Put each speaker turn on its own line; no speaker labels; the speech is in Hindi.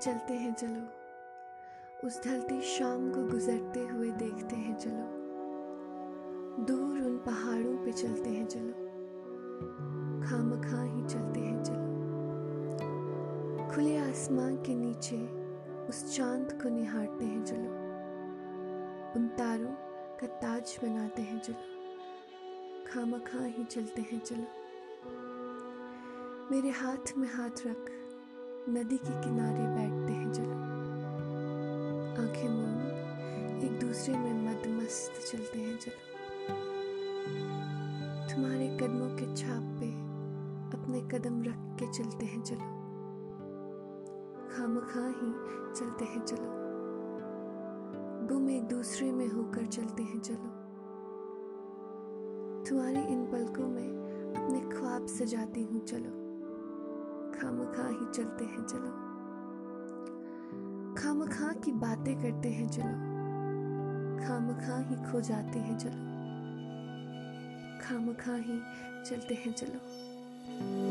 चलते हैं चलो। उस ढलती शाम को गुजरते हुए देखते हैं चलो। दूर उन पहाड़ों पे चलते हैं चलो। खाम खा ही चलते हैं चलो। खुले आसमां के नीचे उस चाँद को निहारते हैं चलो। उन तारों का ताज बनाते हैं चलो। खाम खा ही चलते हैं चलो। मेरे हाथ में हाथ रख नदी के किनारे बैठते हैं चलो। आँखें मूंद एक दूसरे में मदमस्त चलते हैं चलो। तुम्हारे कदमों के छाप पे अपने कदम रख के चलते हैं चलो। खाम खा ही चलते हैं चलो। गुम एक दूसरे में होकर चलते हैं चलो। तुम्हारी इन पलकों में अपने ख्वाब सजाती हूँ चलो। खाम खा ही चलते हैं, चलो। खाम खा की बातें करते हैं, चलो। खाम खा ही खो जाते हैं, चलो। खाम खा ही चलते हैं, चलो।